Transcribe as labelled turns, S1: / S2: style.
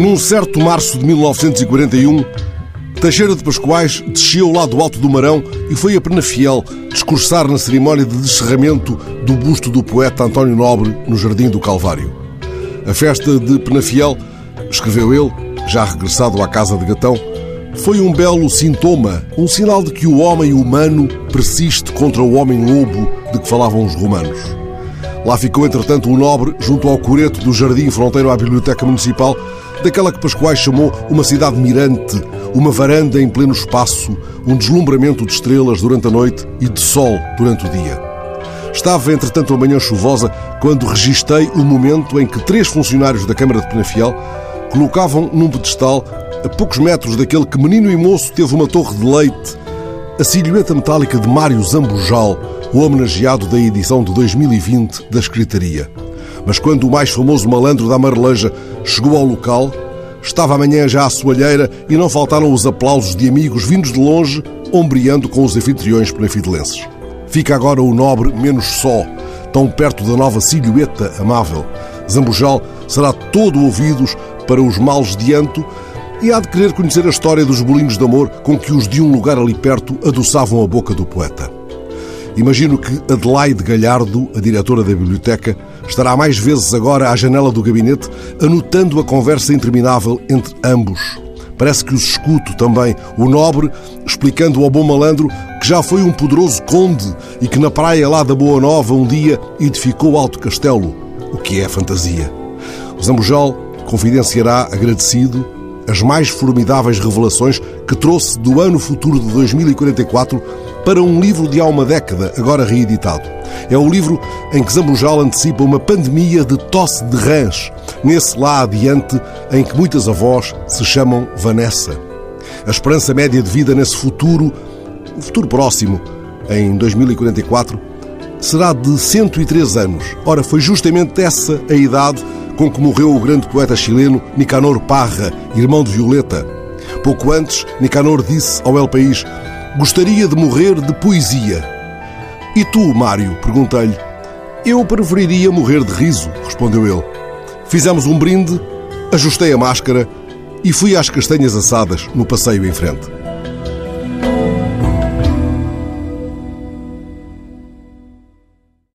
S1: Num certo março de 1941, Teixeira de Pascoais desceu lá do Alto do Marão e foi a Penafiel discursar na cerimónia de descerramento do busto do poeta António Nobre no Jardim do Calvário. A festa de Penafiel, escreveu ele, já regressado à casa de Gatão, foi um belo sintoma, um sinal de que o homem humano persiste contra o homem-lobo de que falavam os romanos. Lá ficou, entretanto, o nobre junto ao coreto do jardim fronteiro à Biblioteca Municipal, daquela que Pascoais chamou uma cidade mirante, uma varanda em pleno espaço, um deslumbramento de estrelas durante a noite e de sol durante o dia. Estava, entretanto, a manhã chuvosa quando registei o momento em que três funcionários da Câmara de Penafiel colocavam num pedestal, a poucos metros daquele que menino e moço teve uma torre de leite, a silhueta metálica de Mário Zambujal, o homenageado da edição de 2020 da Escritaria. Mas quando o mais famoso malandro da Amareleja chegou ao local, estava amanhã já à soalheira e não faltaram os aplausos de amigos vindos de longe, ombreando com os anfitriões penafidelenses. Fica agora o nobre menos só, tão perto da nova silhueta amável. Zambujal será todo ouvidos para os males diante e há de querer conhecer a história dos bolinhos de amor com que os de um lugar ali perto adoçavam a boca do poeta. Imagino que Adelaide Galhardo, a diretora da biblioteca, estará mais vezes agora à janela do gabinete, anotando a conversa interminável entre ambos. Parece que os escuto também, o nobre explicando ao bom malandro que já foi um poderoso conde e que na praia lá da Boa Nova um dia edificou alto castelo, o que é fantasia. O Zambujal confidenciará agradecido as mais formidáveis revelações que trouxe do ano futuro de 2044 para um livro de há uma década, agora reeditado. É o livro em que Zambujal antecipa uma pandemia de tosse de rãs, nesse lá adiante em que muitas avós se chamam Vanessa. A esperança média de vida nesse futuro, o futuro próximo, em 2044, será de 103 anos. Ora, foi justamente essa a idade com que morreu o grande poeta chileno Nicanor Parra, irmão de Violeta. Pouco antes, Nicanor disse ao El País: Gostaria de morrer de poesia. E tu, Mário? perguntei-lhe. Eu preferiria morrer de riso, respondeu ele. Fizemos um brinde, ajustei a máscara e fui às castanhas assadas no passeio em frente.